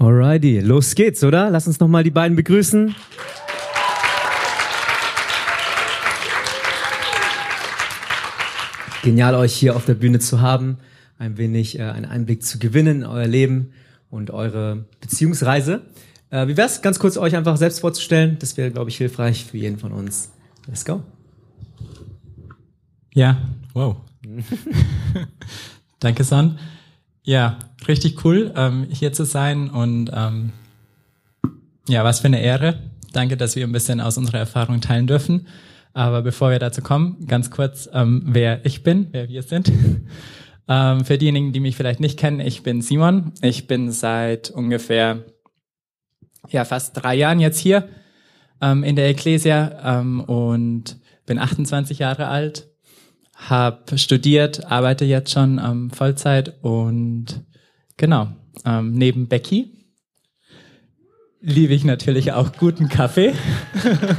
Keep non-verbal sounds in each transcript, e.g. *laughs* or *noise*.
Alrighty, los geht's, oder? Lass uns nochmal die beiden begrüßen. Genial, euch hier auf der Bühne zu haben, ein wenig äh, einen Einblick zu gewinnen in euer Leben und eure Beziehungsreise. Äh, wie wär's, ganz kurz euch einfach selbst vorzustellen? Das wäre, glaube ich, hilfreich für jeden von uns. Let's go. Ja, wow. *laughs* Danke, Son. Ja, richtig cool, ähm, hier zu sein und ähm, ja, was für eine Ehre. Danke, dass wir ein bisschen aus unserer Erfahrung teilen dürfen. Aber bevor wir dazu kommen, ganz kurz, ähm, wer ich bin, wer wir sind. *laughs* ähm, für diejenigen, die mich vielleicht nicht kennen, ich bin Simon. Ich bin seit ungefähr ja fast drei Jahren jetzt hier ähm, in der Ecclesia ähm, und bin 28 Jahre alt, habe studiert, arbeite jetzt schon ähm, Vollzeit und genau ähm, neben Becky liebe ich natürlich auch guten Kaffee. *laughs*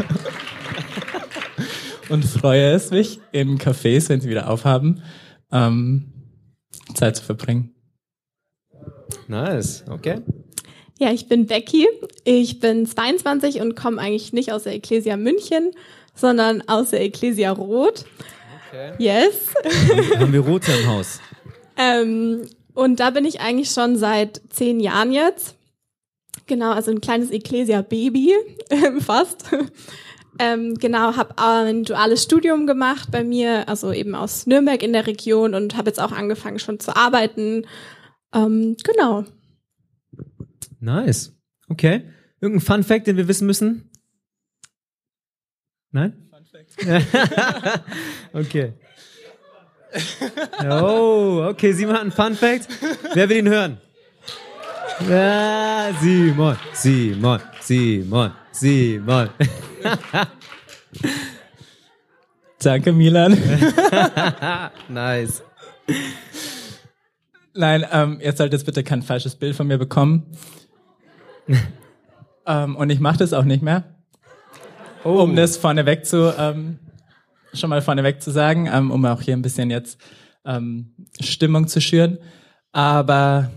und freue es mich in Cafés, wenn sie wieder aufhaben, ähm, Zeit zu verbringen. Nice, okay. Ja, ich bin Becky. Ich bin 22 und komme eigentlich nicht aus der Ecclesia München, sondern aus der Ecclesia Rot. Okay. Yes. Haben, haben wir Rote im Haus. ähm, und da bin ich eigentlich schon seit zehn Jahren jetzt. Genau, also ein kleines Ecclesia-Baby, *laughs* fast. Ähm, genau, habe ein duales Studium gemacht bei mir, also eben aus Nürnberg in der Region und habe jetzt auch angefangen schon zu arbeiten. Ähm, genau. Nice. Okay. Irgendein Fun Fact, den wir wissen müssen? Nein? Fact. *laughs* okay. Oh, okay, Simon hat einen Fun Fact. Wer will ihn hören? Ja, Simon, Simon, Simon, Simon. *laughs* Danke, Milan. *laughs* nice. Nein, ähm, ihr sollt jetzt bitte kein falsches Bild von mir bekommen. ähm, und ich mache das auch nicht mehr. Oh. Um das vorneweg zu, ähm, schon mal vorneweg zu sagen, ähm, um auch hier ein bisschen jetzt ähm, Stimmung zu schüren. Aber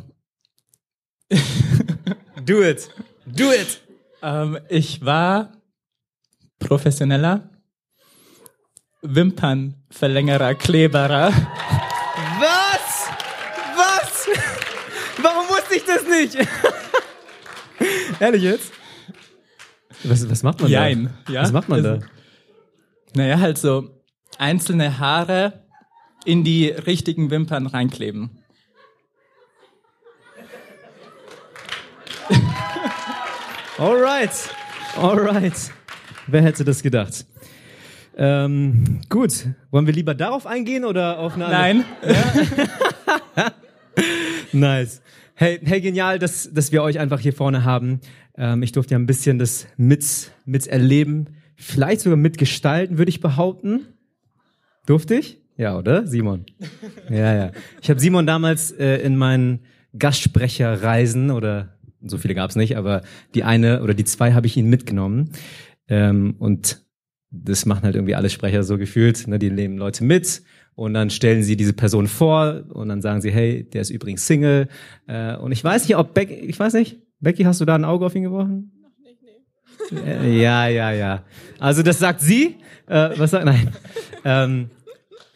*laughs* Do it. Do it. Ähm, ich war professioneller Wimpernverlängerer, Kleberer. Was? Was? Warum wusste ich das nicht? Ehrlich jetzt? Was, was macht man Jein, da? Ja? Was macht man also, da? Naja, halt so einzelne Haare in die richtigen Wimpern reinkleben. Alright. Alright. Wer hätte das gedacht? Ähm, gut. Wollen wir lieber darauf eingehen oder auf eine Nein. Ja? *laughs* nice. Hey, hey, genial, dass, dass wir euch einfach hier vorne haben. Ähm, ich durfte ja ein bisschen das mit, miterleben, vielleicht sogar mitgestalten, würde ich behaupten. Durfte ich? Ja, oder? Simon. *laughs* Ja, ja. Ich habe Simon damals äh, in meinen Gastsprecherreisen oder so viele gab es nicht, aber die eine oder die zwei habe ich ihn mitgenommen. Ähm, und das machen halt irgendwie alle Sprecher so gefühlt. Ne? Die nehmen Leute mit und dann stellen sie diese Person vor und dann sagen sie, hey, der ist übrigens Single. Äh, und ich weiß nicht, ob Becky, ich weiß nicht, Becky, hast du da ein Auge auf ihn geworfen? Noch nicht, nee. Äh, ja, ja, ja. Also das sagt sie. Äh, was sagt, nein. Ähm,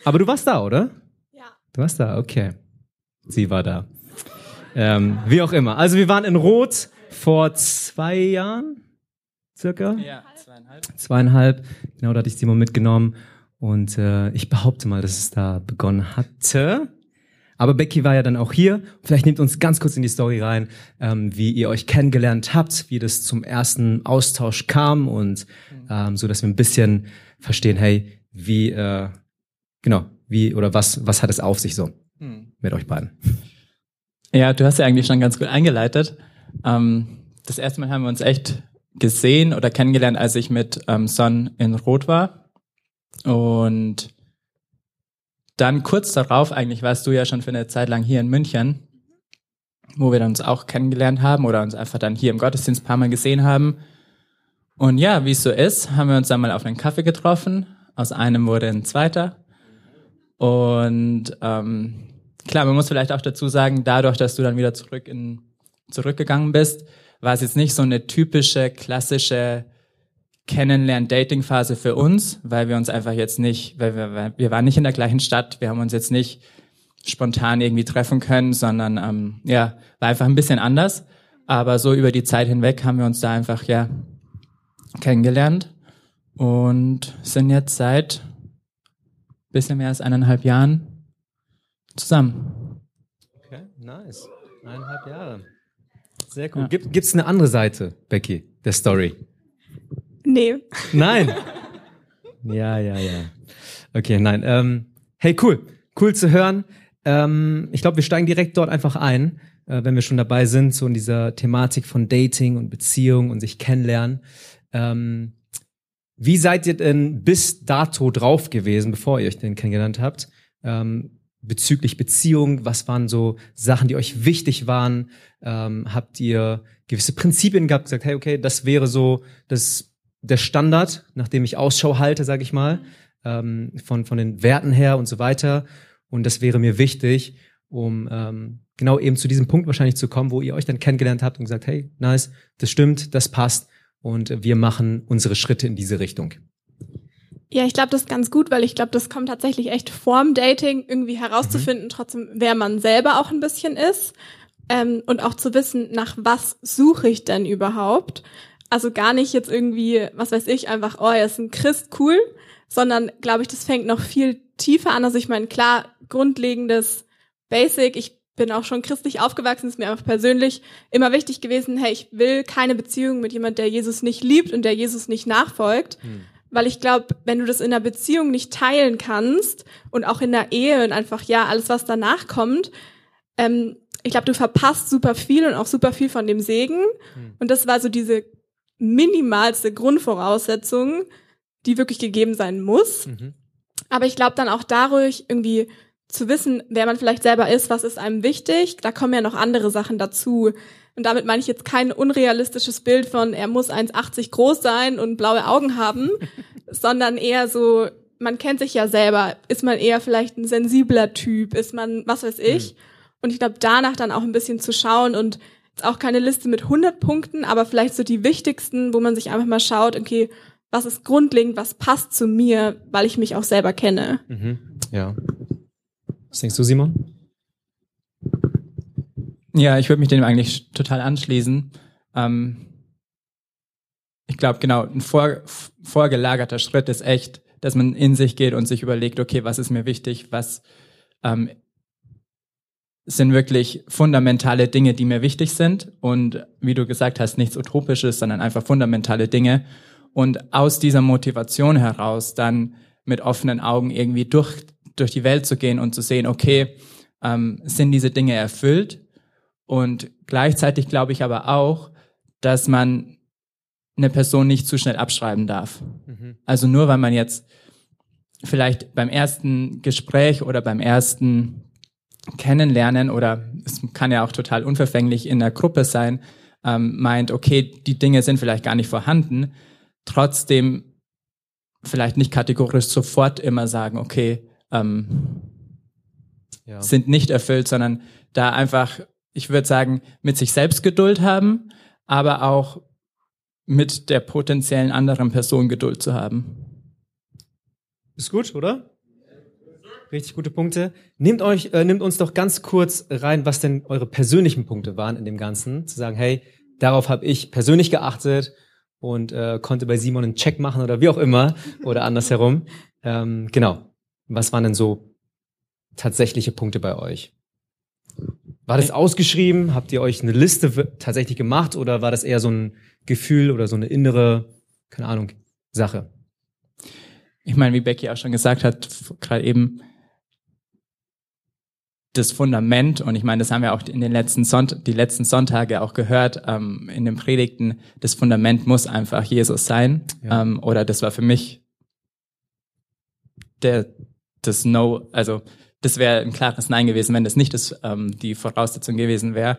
aber du warst da, oder? Ja. Du warst da, okay. Sie war da. Ähm, wie auch immer. Also wir waren in Rot vor zwei Jahren, circa. Ja, zweieinhalb. Zweieinhalb. Genau, da hatte ich Simon mitgenommen. Und äh, ich behaupte mal, dass es da begonnen hatte. Aber Becky war ja dann auch hier. Vielleicht nehmt uns ganz kurz in die Story rein, ähm, wie ihr euch kennengelernt habt, wie das zum ersten Austausch kam und ähm, so, dass wir ein bisschen verstehen, hey, wie äh, genau, wie oder was was hat es auf sich so Hm. mit euch beiden? Ja, du hast ja eigentlich schon ganz gut eingeleitet. Ähm, das erste Mal haben wir uns echt gesehen oder kennengelernt, als ich mit ähm, Son in Rot war. Und dann kurz darauf, eigentlich warst du ja schon für eine Zeit lang hier in München, wo wir dann uns auch kennengelernt haben oder uns einfach dann hier im Gottesdienst ein paar Mal gesehen haben. Und ja, wie es so ist, haben wir uns dann mal auf einen Kaffee getroffen. Aus einem wurde ein zweiter. Und ähm, klar, man muss vielleicht auch dazu sagen, dadurch, dass du dann wieder zurück in zurückgegangen bist, war es jetzt nicht so eine typische, klassische Kennenlernen-Dating-Phase für uns, weil wir uns einfach jetzt nicht, weil wir, wir waren nicht in der gleichen Stadt, wir haben uns jetzt nicht spontan irgendwie treffen können, sondern ähm, ja, war einfach ein bisschen anders. Aber so über die Zeit hinweg haben wir uns da einfach ja kennengelernt und sind jetzt seit bisschen mehr als eineinhalb Jahren zusammen. Okay, nice. Eineinhalb Jahre. Sehr cool. Ja. Gibt es eine andere Seite, Becky, der Story? Nee. Nein. ja, ja, ja. Okay, nein. Ähm, hey, cool. Cool zu hören. Ähm, ich glaube, wir steigen direkt dort einfach ein, äh, wenn wir schon dabei sind, so in dieser Thematik von Dating und Beziehung und sich kennenlernen. Ähm, wie seid ihr denn bis dato drauf gewesen, bevor ihr euch den kennengelernt habt? Ähm, bezüglich Beziehung, was waren so Sachen, die euch wichtig waren? Ähm, habt ihr gewisse Prinzipien gehabt, gesagt, hey, okay, das wäre so das der Standard, nach dem ich Ausschau halte, sage ich mal, ähm, von, von den Werten her und so weiter. Und das wäre mir wichtig, um ähm, genau eben zu diesem Punkt wahrscheinlich zu kommen, wo ihr euch dann kennengelernt habt und gesagt, hey, nice, das stimmt, das passt und wir machen unsere Schritte in diese Richtung. Ja, ich glaube, das ist ganz gut, weil ich glaube, das kommt tatsächlich echt vorm Dating irgendwie herauszufinden, mhm. trotzdem, wer man selber auch ein bisschen ist ähm, und auch zu wissen, nach was suche ich denn überhaupt. Also gar nicht jetzt irgendwie, was weiß ich, einfach, oh, er ist ein Christ, cool, sondern glaube ich, das fängt noch viel tiefer an. Also ich meine, klar, grundlegendes Basic, ich bin auch schon christlich aufgewachsen, ist mir einfach persönlich immer wichtig gewesen, hey, ich will keine Beziehung mit jemand, der Jesus nicht liebt und der Jesus nicht nachfolgt. Hm. Weil ich glaube, wenn du das in einer Beziehung nicht teilen kannst und auch in der Ehe und einfach, ja, alles, was danach kommt, ähm, ich glaube, du verpasst super viel und auch super viel von dem Segen. Hm. Und das war so diese minimalste Grundvoraussetzung, die wirklich gegeben sein muss. Mhm. Aber ich glaube dann auch dadurch irgendwie zu wissen, wer man vielleicht selber ist, was ist einem wichtig, da kommen ja noch andere Sachen dazu. Und damit meine ich jetzt kein unrealistisches Bild von, er muss 1,80 groß sein und blaue Augen haben, *laughs* sondern eher so, man kennt sich ja selber. Ist man eher vielleicht ein sensibler Typ? Ist man, was weiß ich? Mhm. Und ich glaube, danach dann auch ein bisschen zu schauen und auch keine Liste mit 100 Punkten, aber vielleicht so die wichtigsten, wo man sich einfach mal schaut, okay, was ist grundlegend, was passt zu mir, weil ich mich auch selber kenne. Mhm. Ja. Was denkst du, Simon? Ja, ich würde mich dem eigentlich total anschließen. Ähm, ich glaube, genau, ein vor, vorgelagerter Schritt ist echt, dass man in sich geht und sich überlegt, okay, was ist mir wichtig, was ähm, sind wirklich fundamentale Dinge, die mir wichtig sind und wie du gesagt hast, nichts Utopisches, sondern einfach fundamentale Dinge. Und aus dieser Motivation heraus dann mit offenen Augen irgendwie durch, durch die Welt zu gehen und zu sehen, okay, ähm, sind diese Dinge erfüllt? Und gleichzeitig glaube ich aber auch, dass man eine Person nicht zu schnell abschreiben darf. Mhm. Also nur weil man jetzt vielleicht beim ersten Gespräch oder beim ersten kennenlernen oder es kann ja auch total unverfänglich in der Gruppe sein, ähm, meint, okay, die Dinge sind vielleicht gar nicht vorhanden, trotzdem vielleicht nicht kategorisch sofort immer sagen, okay, ähm, ja. sind nicht erfüllt, sondern da einfach, ich würde sagen, mit sich selbst Geduld haben, aber auch mit der potenziellen anderen Person Geduld zu haben. Ist gut, oder? Richtig gute Punkte. Nehmt euch, äh, nehmt uns doch ganz kurz rein, was denn eure persönlichen Punkte waren in dem Ganzen. Zu sagen, hey, darauf habe ich persönlich geachtet und äh, konnte bei Simon einen Check machen oder wie auch immer oder andersherum. *laughs* Ähm, genau. Was waren denn so tatsächliche Punkte bei euch? War das ausgeschrieben? Habt ihr euch eine Liste tatsächlich gemacht oder war das eher so ein Gefühl oder so eine innere, keine Ahnung, Sache? Ich meine, wie Becky auch schon gesagt hat, gerade eben, das Fundament, und ich meine, das haben wir auch in den letzten Sonnt die letzten Sonntage auch gehört, ähm, in den Predigten, das Fundament muss einfach Jesus sein. Ja. Ähm, oder das war für mich der, das No, also das wäre ein klares Nein gewesen, wenn das nicht das, ähm, die Voraussetzung gewesen wäre.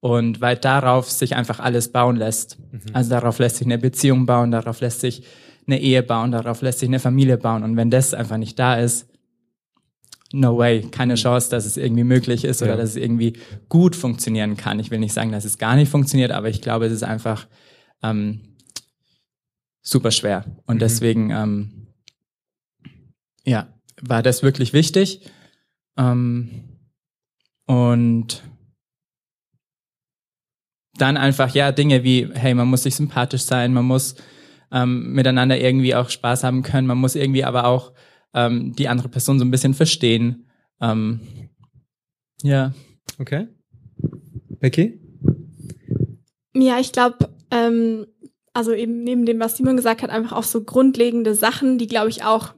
Und weil darauf sich einfach alles bauen lässt. Mhm. Also darauf lässt sich eine Beziehung bauen, darauf lässt sich eine Ehe bauen, darauf lässt sich eine Familie bauen. Und wenn das einfach nicht da ist, no way, keine Chance, dass es irgendwie möglich ist oder Ja. dass es irgendwie gut funktionieren kann. Ich will nicht sagen, dass es gar nicht funktioniert, aber ich glaube, es ist einfach ähm, super schwer. Und deswegen, ähm, ja, war das wirklich wichtig. Ähm, und dann einfach, ja, Dinge wie, hey, man muss sich sympathisch sein, man muss ähm, miteinander irgendwie auch Spaß haben können, man muss irgendwie aber auch ähm, die andere Person so ein bisschen verstehen. Ähm, ja. Okay. Becky? Ja, ich glaube, ähm, also eben neben dem, was Simon gesagt hat, einfach auch so grundlegende Sachen, die, glaube ich, auch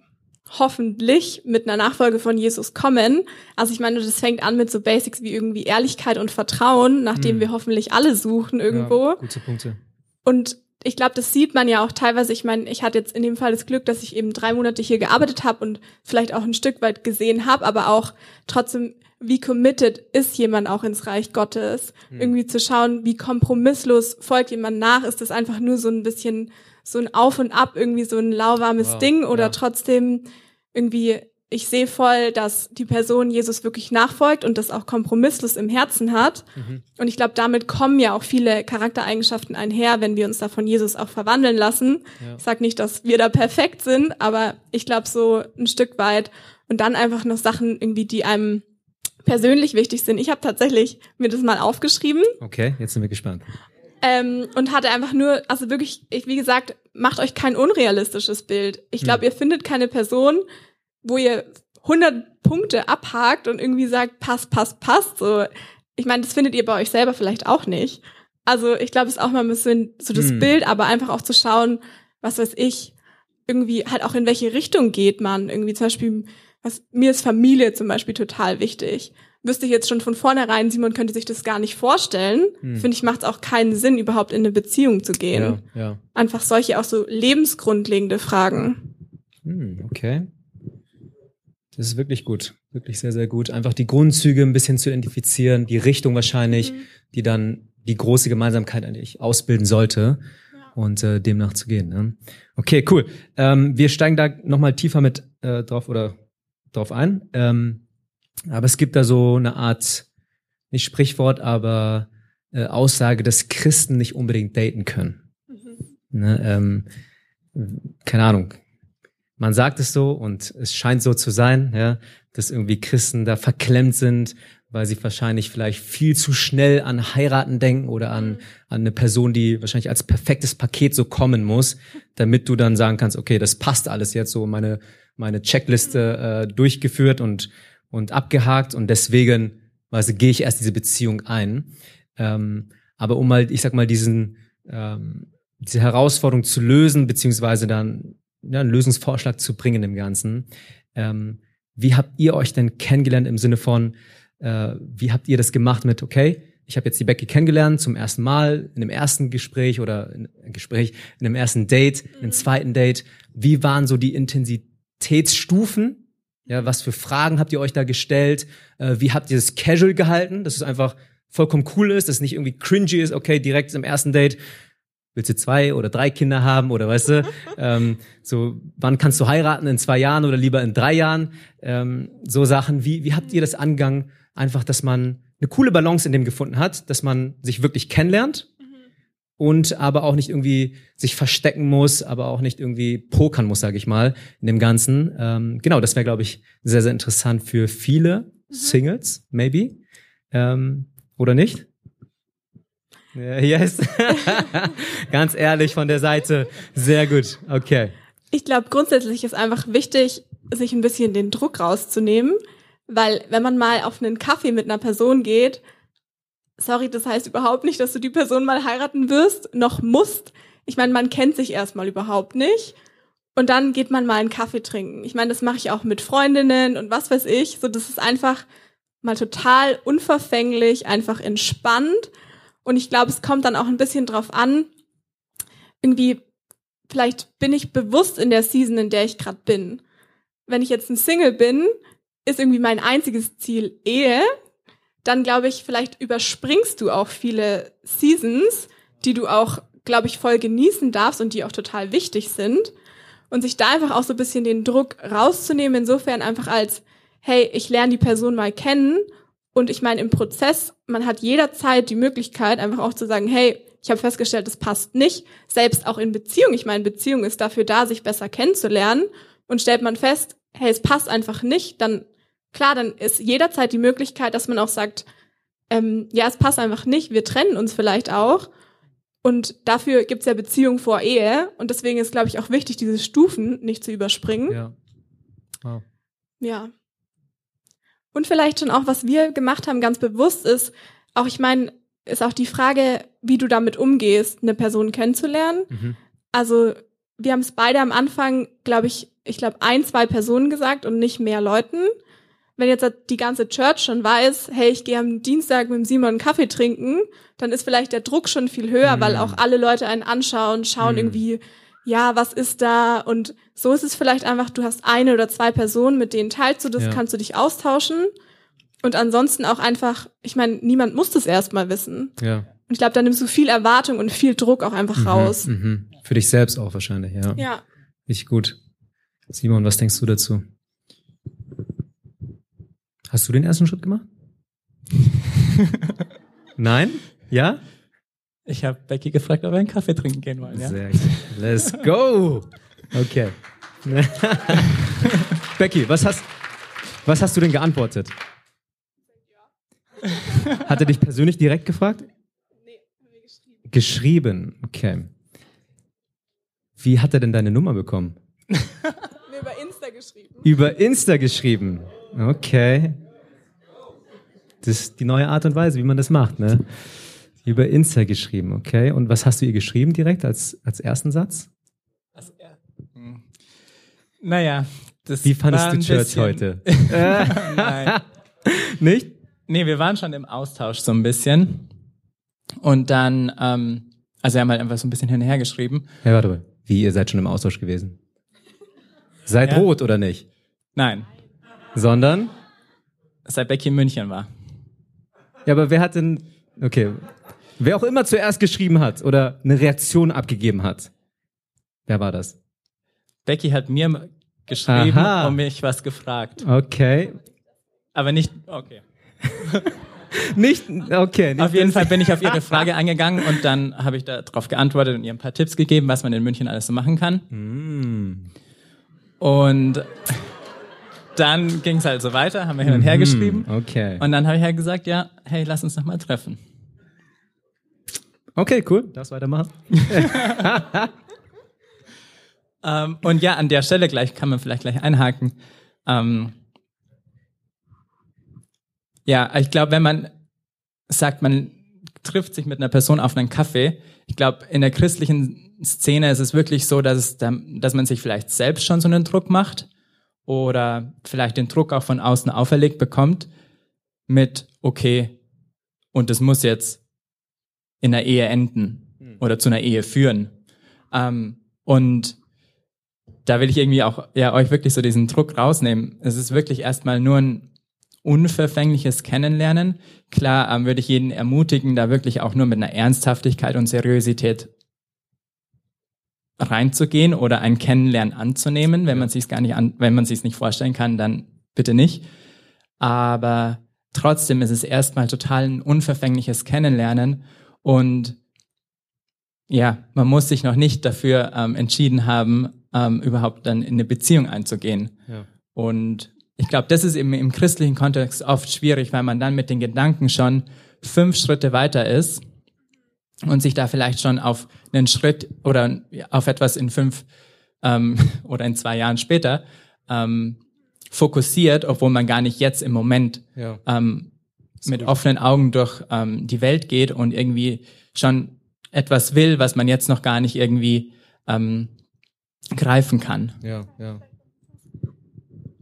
hoffentlich mit einer Nachfolge von Jesus kommen. Also ich meine, das fängt an mit so Basics wie irgendwie Ehrlichkeit und Vertrauen, nachdem Hm. wir hoffentlich alle suchen irgendwo. Ja, gute Punkte. Und ich glaube, das sieht man ja auch teilweise. Ich meine, ich hatte jetzt in dem Fall das Glück, dass ich eben drei Monate hier gearbeitet habe und vielleicht auch ein Stück weit gesehen habe, aber auch trotzdem, wie committed ist jemand auch ins Reich Gottes? Irgendwie zu schauen, wie kompromisslos folgt jemand nach? Ist das einfach nur so ein bisschen so ein Auf und Ab, irgendwie so ein lauwarmes Wow, Ding oder ja. trotzdem irgendwie ich sehe voll, dass die Person Jesus wirklich nachfolgt und das auch kompromisslos im Herzen hat. Mhm. Und ich glaube, damit kommen ja auch viele Charaktereigenschaften einher, wenn wir uns da von Jesus auch verwandeln lassen. Ja. Ich sag nicht, dass wir da perfekt sind, aber ich glaube so ein Stück weit. Und dann einfach noch Sachen irgendwie, die einem persönlich wichtig sind. Ich habe tatsächlich mir das mal aufgeschrieben Okay, jetzt sind wir gespannt. ähm, und hatte einfach nur, also wirklich, ich, wie gesagt, macht euch kein unrealistisches Bild. Ich glaube, ihr findet keine Person, wo ihr 100 Punkte abhakt und irgendwie sagt, passt, passt, passt. So, ich meine, das findet ihr bei euch selber vielleicht auch nicht. Also ich glaube, es ist auch mal ein bisschen so das Hm. Bild, aber einfach auch zu schauen, was weiß ich, irgendwie halt auch in welche Richtung geht man. Irgendwie zum Beispiel, was, mir ist Familie zum Beispiel total wichtig. Wüsste ich jetzt schon von vornherein, Simon könnte sich das gar nicht vorstellen. Hm. Finde ich, macht es auch keinen Sinn, überhaupt in eine Beziehung zu gehen. Ja, ja. Einfach solche auch so lebensgrundlegende Fragen. Hm, okay. Das ist wirklich gut. Wirklich sehr, sehr gut. Einfach die Grundzüge ein bisschen zu identifizieren, die Richtung wahrscheinlich, Mhm. die dann die große Gemeinsamkeit eigentlich ausbilden sollte und äh, demnach zu gehen. Ne? Okay, cool. Ähm, wir steigen da nochmal tiefer mit äh, drauf oder drauf ein. Ähm, aber es gibt da so eine Art, nicht Sprichwort, aber äh, Aussage, dass Christen nicht unbedingt daten können. Ne, ähm, keine Ahnung. Man sagt es so und es scheint so zu sein, ja, dass irgendwie Christen da verklemmt sind, weil sie wahrscheinlich vielleicht viel zu schnell an heiraten denken oder an, an eine Person, die wahrscheinlich als perfektes Paket so kommen muss, damit du dann sagen kannst, okay, das passt alles jetzt so, meine, meine Checkliste äh, durchgeführt und, und abgehakt und deswegen, also gehe ich erst diese Beziehung ein. Ähm, aber um mal, ich sag mal, diesen, ähm, diese Herausforderung zu lösen, beziehungsweise dann ja, einen Lösungsvorschlag zu bringen im Ganzen. Ähm, wie habt ihr euch denn kennengelernt im Sinne von, äh, wie habt ihr das gemacht mit, okay, ich habe jetzt die Becky kennengelernt zum ersten Mal, in dem ersten Gespräch oder in, in Gespräch, in dem ersten Date, in dem zweiten Date. Wie waren so die Intensitätsstufen? Ja, was für Fragen habt ihr euch da gestellt? Äh, wie habt ihr es casual gehalten, dass es einfach vollkommen cool ist, dass es nicht irgendwie cringy ist, okay, direkt im ersten Date, willst du zwei oder drei Kinder haben oder weißt du, *laughs* ähm, so, wann kannst du heiraten, in zwei Jahren oder lieber in drei Jahren? Ähm, so Sachen, wie, wie habt ihr das angegangen? Einfach, dass man eine coole Balance in dem gefunden hat, dass man sich wirklich kennenlernt und aber auch nicht irgendwie sich verstecken muss, aber auch nicht irgendwie pokern muss, sage ich mal, in dem Ganzen. Ähm, genau, das wäre, glaube ich, sehr, sehr interessant für viele Singles, maybe. Ähm, oder nicht? Ja, Yes. *laughs* Ganz ehrlich von der Seite. Sehr gut. Okay. Ich glaube, grundsätzlich ist einfach wichtig, sich ein bisschen den Druck rauszunehmen, weil wenn man mal auf einen Kaffee mit einer Person geht, sorry, das heißt überhaupt nicht, dass du die Person mal heiraten wirst, noch musst. Ich meine, man kennt sich erstmal überhaupt nicht. Und dann geht man mal einen Kaffee trinken. Ich meine, das mache ich auch mit Freundinnen und was weiß ich. So, das ist einfach mal total unverfänglich, einfach entspannt. Und ich glaube, es kommt dann auch ein bisschen drauf an, irgendwie, vielleicht bin ich bewusst in der Season, in der ich gerade bin. Wenn ich jetzt ein Single bin, ist irgendwie mein einziges Ziel Ehe. Dann glaube ich, vielleicht überspringst du auch viele Seasons, die du auch, glaube ich, voll genießen darfst und die auch total wichtig sind. Und sich da einfach auch so ein bisschen den Druck rauszunehmen, insofern einfach als, hey, ich lerne die Person mal kennen und ich meine, im Prozess, man hat jederzeit die Möglichkeit, einfach auch zu sagen, hey, ich habe festgestellt, das passt nicht. Selbst auch in Beziehung. Ich meine, Beziehung ist dafür da, sich besser kennenzulernen. Und stellt man fest, hey, es passt einfach nicht, dann klar, dann ist jederzeit die Möglichkeit, dass man auch sagt, ähm, ja, es passt einfach nicht, wir trennen uns vielleicht auch. Und dafür gibt's ja Beziehung vor Ehe. Und deswegen ist, glaube ich, auch wichtig, diese Stufen nicht zu überspringen. Ja. Wow. Ja. Und vielleicht schon auch, was wir gemacht haben, ganz bewusst ist, auch ich meine, ist auch die Frage, wie du damit umgehst, eine Person kennenzulernen. Mhm. Also wir haben es beide am Anfang, glaube ich, ich glaube ein, zwei Personen gesagt und nicht mehr Leuten. Wenn jetzt die ganze Church schon weiß, hey, ich gehe am Dienstag mit Simon einen Kaffee trinken, dann ist vielleicht der Druck schon viel höher, Mhm. weil auch alle Leute einen anschauen, schauen Mhm. irgendwie, ja, was ist da? Und so ist es vielleicht einfach, du hast eine oder zwei Personen, mit denen teilst du das, Ja. kannst du dich austauschen. Und ansonsten auch einfach, ich meine, niemand muss das erstmal wissen. Ja. Und ich glaube, da nimmst du viel Erwartung und viel Druck auch einfach raus. Mhm. Mhm. Für dich selbst auch wahrscheinlich, ja. Ja. Richtig gut. Simon, was denkst du dazu? Hast du den ersten Schritt gemacht? *laughs* Nein? Ja? Ich habe Becky gefragt, ob wir einen Kaffee trinken gehen wollen. Ja? Sehr gut. Let's go! Okay. *laughs* Becky, was hast, was hast du denn geantwortet? Hat er dich persönlich direkt gefragt? Geschrieben, okay. Wie hat er denn deine Nummer bekommen? Mir über Insta geschrieben. Über Insta geschrieben. Okay. Das ist die neue Art und Weise, wie man das macht, ne? Über Insta geschrieben, okay. Und was hast du ihr geschrieben direkt als, als ersten Satz? Also, ja. Naja, das Wie fandest war du Church bisschen- heute? *laughs* Nein. Nicht? Nee, wir waren schon im Austausch so ein bisschen. Und dann, ähm, also wir haben halt einfach so ein bisschen hin und her geschrieben. Ja, warte mal. Wie, ihr seid schon im Austausch gewesen? Seid Ja. rot oder nicht? Nein, Sondern? seit Becky in München war. Ja, aber wer hat denn, okay, wer auch immer zuerst geschrieben hat oder eine Reaktion abgegeben hat, wer war das? Becky hat mir geschrieben Aha. und mich was gefragt. Okay. Aber nicht, okay. *laughs* Nicht, okay. Nicht Auf jeden Fall bin ich auf ihre Frage *laughs* eingegangen und dann habe ich darauf geantwortet und ihr ein paar Tipps gegeben, was man in München alles so machen kann. Mm. Und dann ging es halt so weiter, haben wir hin und her geschrieben. Okay. Und dann habe ich halt gesagt, ja, hey, lass uns noch mal treffen. Okay, cool. Darfst weitermachen? *laughs* Ähm, und ja, an der Stelle gleich kann man vielleicht gleich einhaken. Ähm, ja, ich glaube, wenn man sagt, man trifft sich mit einer Person auf einen Kaffee, ich glaube, in der christlichen Szene ist es wirklich so, dass, es, dann- dass man sich vielleicht selbst schon so einen Druck macht oder vielleicht den Druck auch von außen auferlegt bekommt mit, okay, und das muss jetzt in einer Ehe enden oder zu einer Ehe führen. Ähm, und da will ich irgendwie auch ja, euch wirklich so diesen Druck rausnehmen. Es ist wirklich erstmal nur ein unverfängliches Kennenlernen. Klar ähm, würde ich jeden ermutigen, da wirklich auch nur mit einer Ernsthaftigkeit und Seriosität reinzugehen oder ein Kennenlernen anzunehmen. Wenn man sich gar nicht an, wenn man sich nicht vorstellen kann, dann bitte nicht. Aber trotzdem ist es erstmal total ein unverfängliches Kennenlernen und ja, man muss sich noch nicht dafür ähm, entschieden haben, ähm, überhaupt dann in eine Beziehung einzugehen. Ja. Und ich glaube, das ist im, im christlichen Kontext oft schwierig, weil man dann mit den Gedanken schon fünf Schritte weiter ist und sich da vielleicht schon auf einen Schritt oder auf etwas in fünf ähm, *laughs* oder in zwei Jahren später ähm, fokussiert, obwohl man gar nicht jetzt im Moment Ja. ähm, mit offenen Augen durch ähm, die Welt geht und irgendwie schon etwas will, was man jetzt noch gar nicht irgendwie ähm, greifen kann. Ja, ja.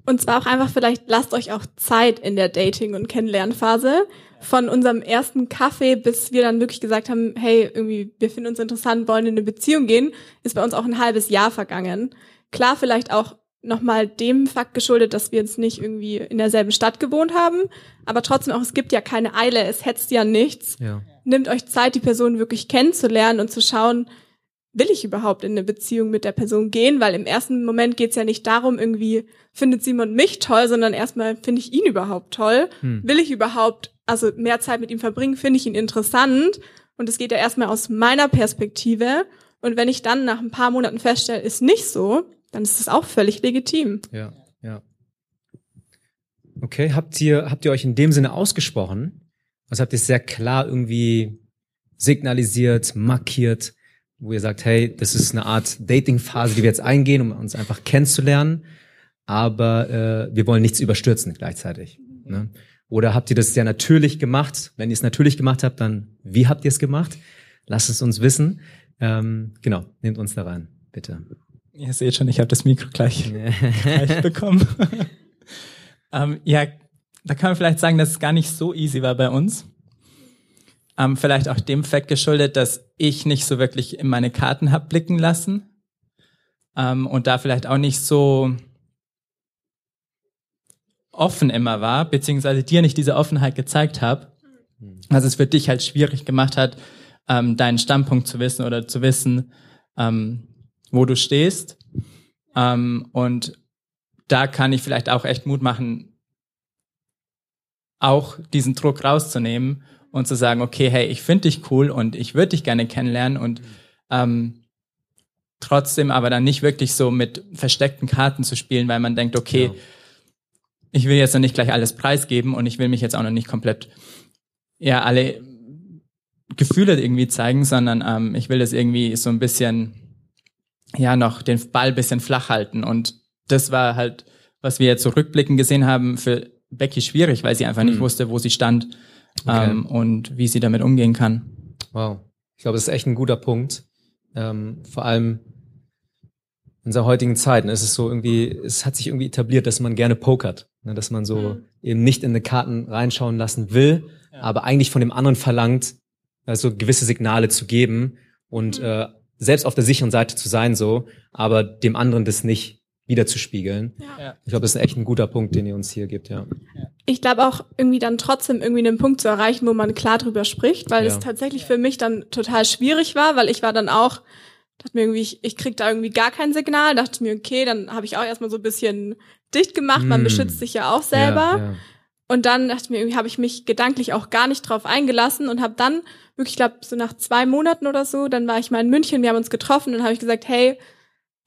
Und zwar auch einfach vielleicht, lasst euch auch Zeit in der Dating- und Kennenlernphase. Von unserem ersten Kaffee, bis wir dann wirklich gesagt haben, hey, irgendwie, wir finden uns interessant, wollen in eine Beziehung gehen, ist bei uns auch ein halbes Jahr vergangen. Klar, vielleicht auch nochmal dem Fakt geschuldet, dass wir jetzt nicht irgendwie in derselben Stadt gewohnt haben, aber trotzdem auch, es gibt ja keine Eile, es hetzt ja nichts Ja. nehmt euch Zeit, die Person wirklich kennenzulernen und zu schauen, will ich überhaupt in eine Beziehung mit der Person gehen? Weil im ersten Moment geht's ja nicht darum, irgendwie findet Simon mich toll, sondern erstmal finde ich ihn überhaupt toll. Hm. Will ich überhaupt, also mehr Zeit mit ihm verbringen, finde ich ihn interessant. Und es geht ja erstmal aus meiner Perspektive. Und wenn ich dann nach ein paar Monaten feststelle, ist nicht so, dann ist das auch völlig legitim. Ja, ja. Okay, habt ihr, habt ihr euch in dem Sinne ausgesprochen? Also habt ihr sehr klar irgendwie signalisiert, markiert, wo ihr sagt, hey, das ist eine Art Dating-Phase, die wir jetzt eingehen, um uns einfach kennenzulernen, aber äh, wir wollen nichts überstürzen gleichzeitig. Ne? Oder habt ihr das sehr natürlich gemacht? Wenn ihr es natürlich gemacht habt, dann wie habt ihr es gemacht? Lasst es uns wissen. Ähm, genau, nehmt uns da rein, bitte. Ihr seht schon, ich habe das Mikro gleich, *laughs* gleich bekommen. *laughs* ähm, ja, da kann man vielleicht sagen, dass es gar nicht so easy war bei uns. Ähm, vielleicht auch dem Fakt geschuldet, dass ich nicht so wirklich in meine Karten hab blicken lassen ähm, und da vielleicht auch nicht so offen immer war, beziehungsweise dir nicht diese Offenheit gezeigt habe, was es für dich halt schwierig gemacht hat, ähm, deinen Standpunkt zu wissen oder zu wissen, ähm, wo du stehst. Ähm, und da kann ich vielleicht auch echt Mut machen, auch diesen Druck rauszunehmen und zu sagen, okay, hey, ich finde dich cool und ich würde dich gerne kennenlernen und ähm, trotzdem aber dann nicht wirklich so mit versteckten Karten zu spielen, weil man denkt, okay, ja. ich will jetzt noch nicht gleich alles preisgeben und ich will mich jetzt auch noch nicht komplett, ja, alle Gefühle irgendwie zeigen, sondern ähm, ich will das irgendwie so ein bisschen, ja, noch den Ball bisschen flach halten und das war halt, was wir jetzt so rückblickend gesehen haben, für Becky schwierig, weil sie einfach nicht mhm. wusste, wo sie stand okay. ähm, und wie sie damit umgehen kann. Wow. Ich glaube, das ist echt ein guter Punkt. Ähm, vor allem in unserer heutigen Zeit ne, ist es so irgendwie, es hat sich irgendwie etabliert, dass man gerne pokert, ne, dass man so mhm. eben nicht in eine Karten reinschauen lassen will, ja. aber eigentlich von dem anderen verlangt, also gewisse Signale zu geben und mhm. äh, selbst auf der sicheren Seite zu sein, so, aber dem anderen das nicht wiederzuspiegeln. Ja. Ich glaube, das ist echt ein guter Punkt, den ihr uns hier gibt, ja. Ich glaube auch irgendwie dann trotzdem irgendwie einen Punkt zu erreichen, wo man klar drüber spricht, weil es tatsächlich für mich dann total schwierig war, weil ich war dann auch, dachte mir irgendwie, ich, ich krieg da irgendwie gar kein Signal, dachte mir, okay, dann habe ich auch erstmal so ein bisschen dicht gemacht, man mm. beschützt sich ja auch selber. Ja, und dann dachte ich mir, irgendwie habe ich mich gedanklich auch gar nicht drauf eingelassen und habe dann wirklich, ich glaube, so nach zwei Monaten oder so, dann war ich mal in München, wir haben uns getroffen und habe ich gesagt, hey,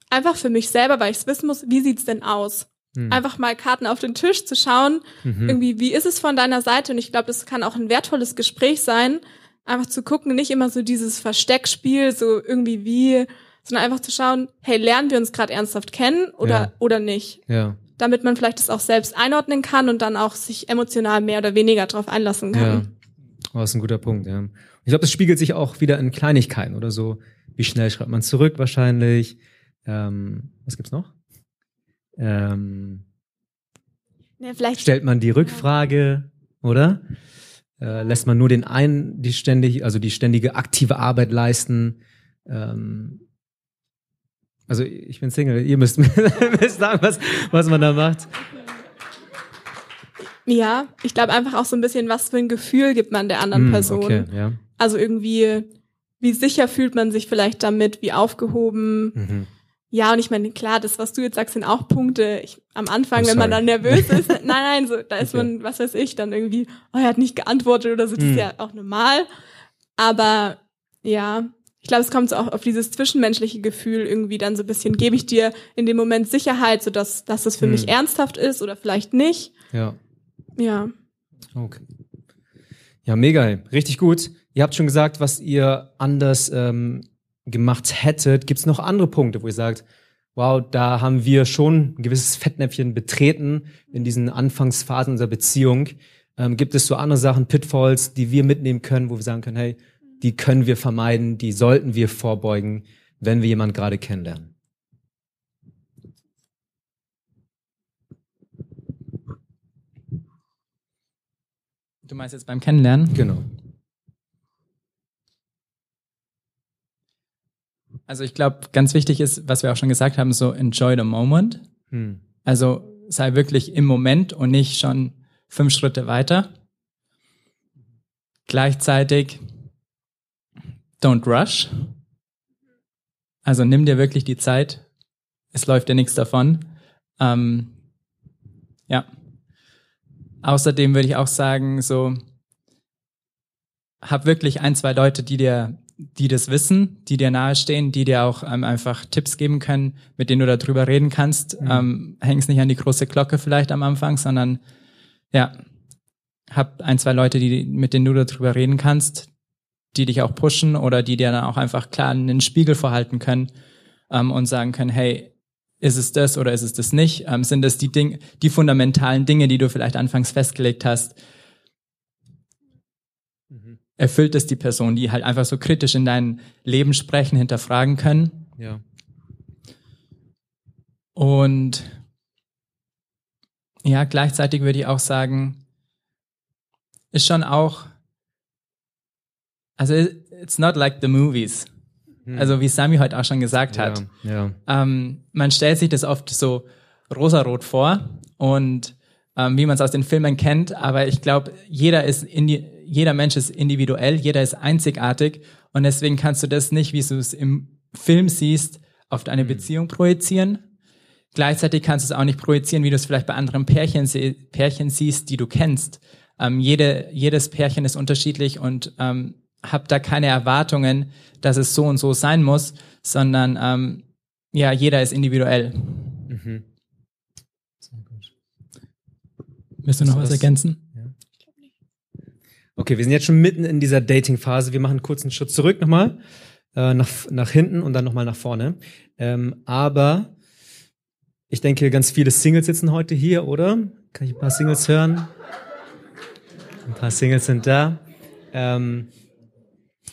einfach für mich selber, weil ich es wissen muss, wie sieht's denn aus? Hm. Einfach mal Karten auf den Tisch zu schauen, mhm. irgendwie, wie ist es von deiner Seite? Und ich glaube, das kann auch ein wertvolles Gespräch sein, einfach zu gucken, nicht immer so dieses Versteckspiel, so irgendwie wie, sondern einfach zu schauen, hey, lernen wir uns gerade ernsthaft kennen oder, ja. oder nicht? Ja. Damit man vielleicht das auch selbst einordnen kann und dann auch sich emotional mehr oder weniger drauf einlassen kann. Ja. Oh, das ist ein guter Punkt, ja. Ich glaube, das spiegelt sich auch wieder in Kleinigkeiten oder so. Wie schnell schreibt man zurück wahrscheinlich? Ähm, was gibt's noch? Ähm, ja, stellt man die Rückfrage, oder? Äh, lässt man nur den einen die ständig, also die ständige aktive Arbeit leisten? Ähm, also ich bin Single, ihr müsst *laughs* mir sagen, was, was man da macht. Ja, ich glaube einfach auch so ein bisschen, was für ein Gefühl gibt man der anderen mm, Person. Okay, ja. Also irgendwie, wie sicher fühlt man sich vielleicht damit, wie aufgehoben. Mhm. Ja, und ich meine, klar, das, was du jetzt sagst, sind auch Punkte. Ich, am Anfang, oh, wenn man dann nervös ist, *laughs* nein, nein, so, da ist okay. man, was weiß ich, dann irgendwie, oh, er hat nicht geantwortet oder so, das mm. ist hm. ja auch normal. Aber ja, ich glaube, es kommt so auch auf dieses zwischenmenschliche Gefühl irgendwie dann so ein bisschen, gebe ich dir in dem Moment Sicherheit, so dass, dass das für mm. mich ernsthaft ist oder vielleicht nicht. Ja. Ja. Okay. Ja, mega, richtig gut. Ihr habt schon gesagt, was ihr anders ähm, gemacht hättet, gibt es noch andere Punkte, wo ihr sagt, wow, da haben wir schon ein gewisses Fettnäpfchen betreten in diesen Anfangsphasen unserer Beziehung. Ähm, gibt es so andere Sachen, Pitfalls, die wir mitnehmen können, wo wir sagen können, hey, die können wir vermeiden, die sollten wir vorbeugen, wenn wir jemanden gerade kennenlernen? Du meinst jetzt beim Kennenlernen? Genau. Also ich glaube, ganz wichtig ist, was wir auch schon gesagt haben, so enjoy the moment. Hm. Also sei wirklich im Moment und nicht schon fünf Schritte weiter. Gleichzeitig don't rush. Also nimm dir wirklich die Zeit. Es läuft dir nichts davon. Ähm, ja. Außerdem würde ich auch sagen, so, hab wirklich ein, zwei Leute, die dir, die das wissen, die dir nahestehen, die dir auch ähm, einfach Tipps geben können, mit denen du darüber reden kannst. Mhm. Ähm, hängst nicht an die große Glocke vielleicht am Anfang, sondern ja, hab ein, zwei Leute, die, mit denen du darüber reden kannst, die dich auch pushen oder die dir dann auch einfach klar einen Spiegel vorhalten können ähm, und sagen können, hey, ist es das oder ist es das nicht? Ähm, sind es die Dinge, die fundamentalen Dinge, die du vielleicht anfangs festgelegt hast? Erfüllt es die Person, die halt einfach so kritisch in dein Leben sprechen, hinterfragen können? Ja. Und ja, gleichzeitig würde ich auch sagen, ist schon auch, also it's not like the movies. Hm. Also wie Sami heute auch schon gesagt hat. Ja, Ähm, man stellt sich das oft so rosarot vor und ähm, wie man es aus den Filmen kennt, aber ich glaube, jeder ist indi jeder Mensch ist individuell, jeder ist einzigartig und deswegen kannst du das nicht, wie du es im Film siehst, auf deine hm. Beziehung projizieren. Gleichzeitig kannst du es auch nicht projizieren, wie du es vielleicht bei anderen Pärchen, Pärchen siehst, die du kennst. Ähm, jede, jedes Pärchen ist unterschiedlich und ähm, hab da keine Erwartungen, dass es so und so sein muss, sondern ähm, ja, jeder ist individuell. Mhm. Sehr gut. Willst du noch was, was ergänzen? Okay, wir sind jetzt schon mitten in dieser Dating-Phase. Wir machen einen kurzen Schritt zurück nochmal, äh, nach, nach hinten und dann nochmal nach vorne. Ähm, aber ich denke, ganz viele Singles sitzen heute hier, oder? Kann ich ein paar Singles hören? Ein paar Singles sind da. Ähm,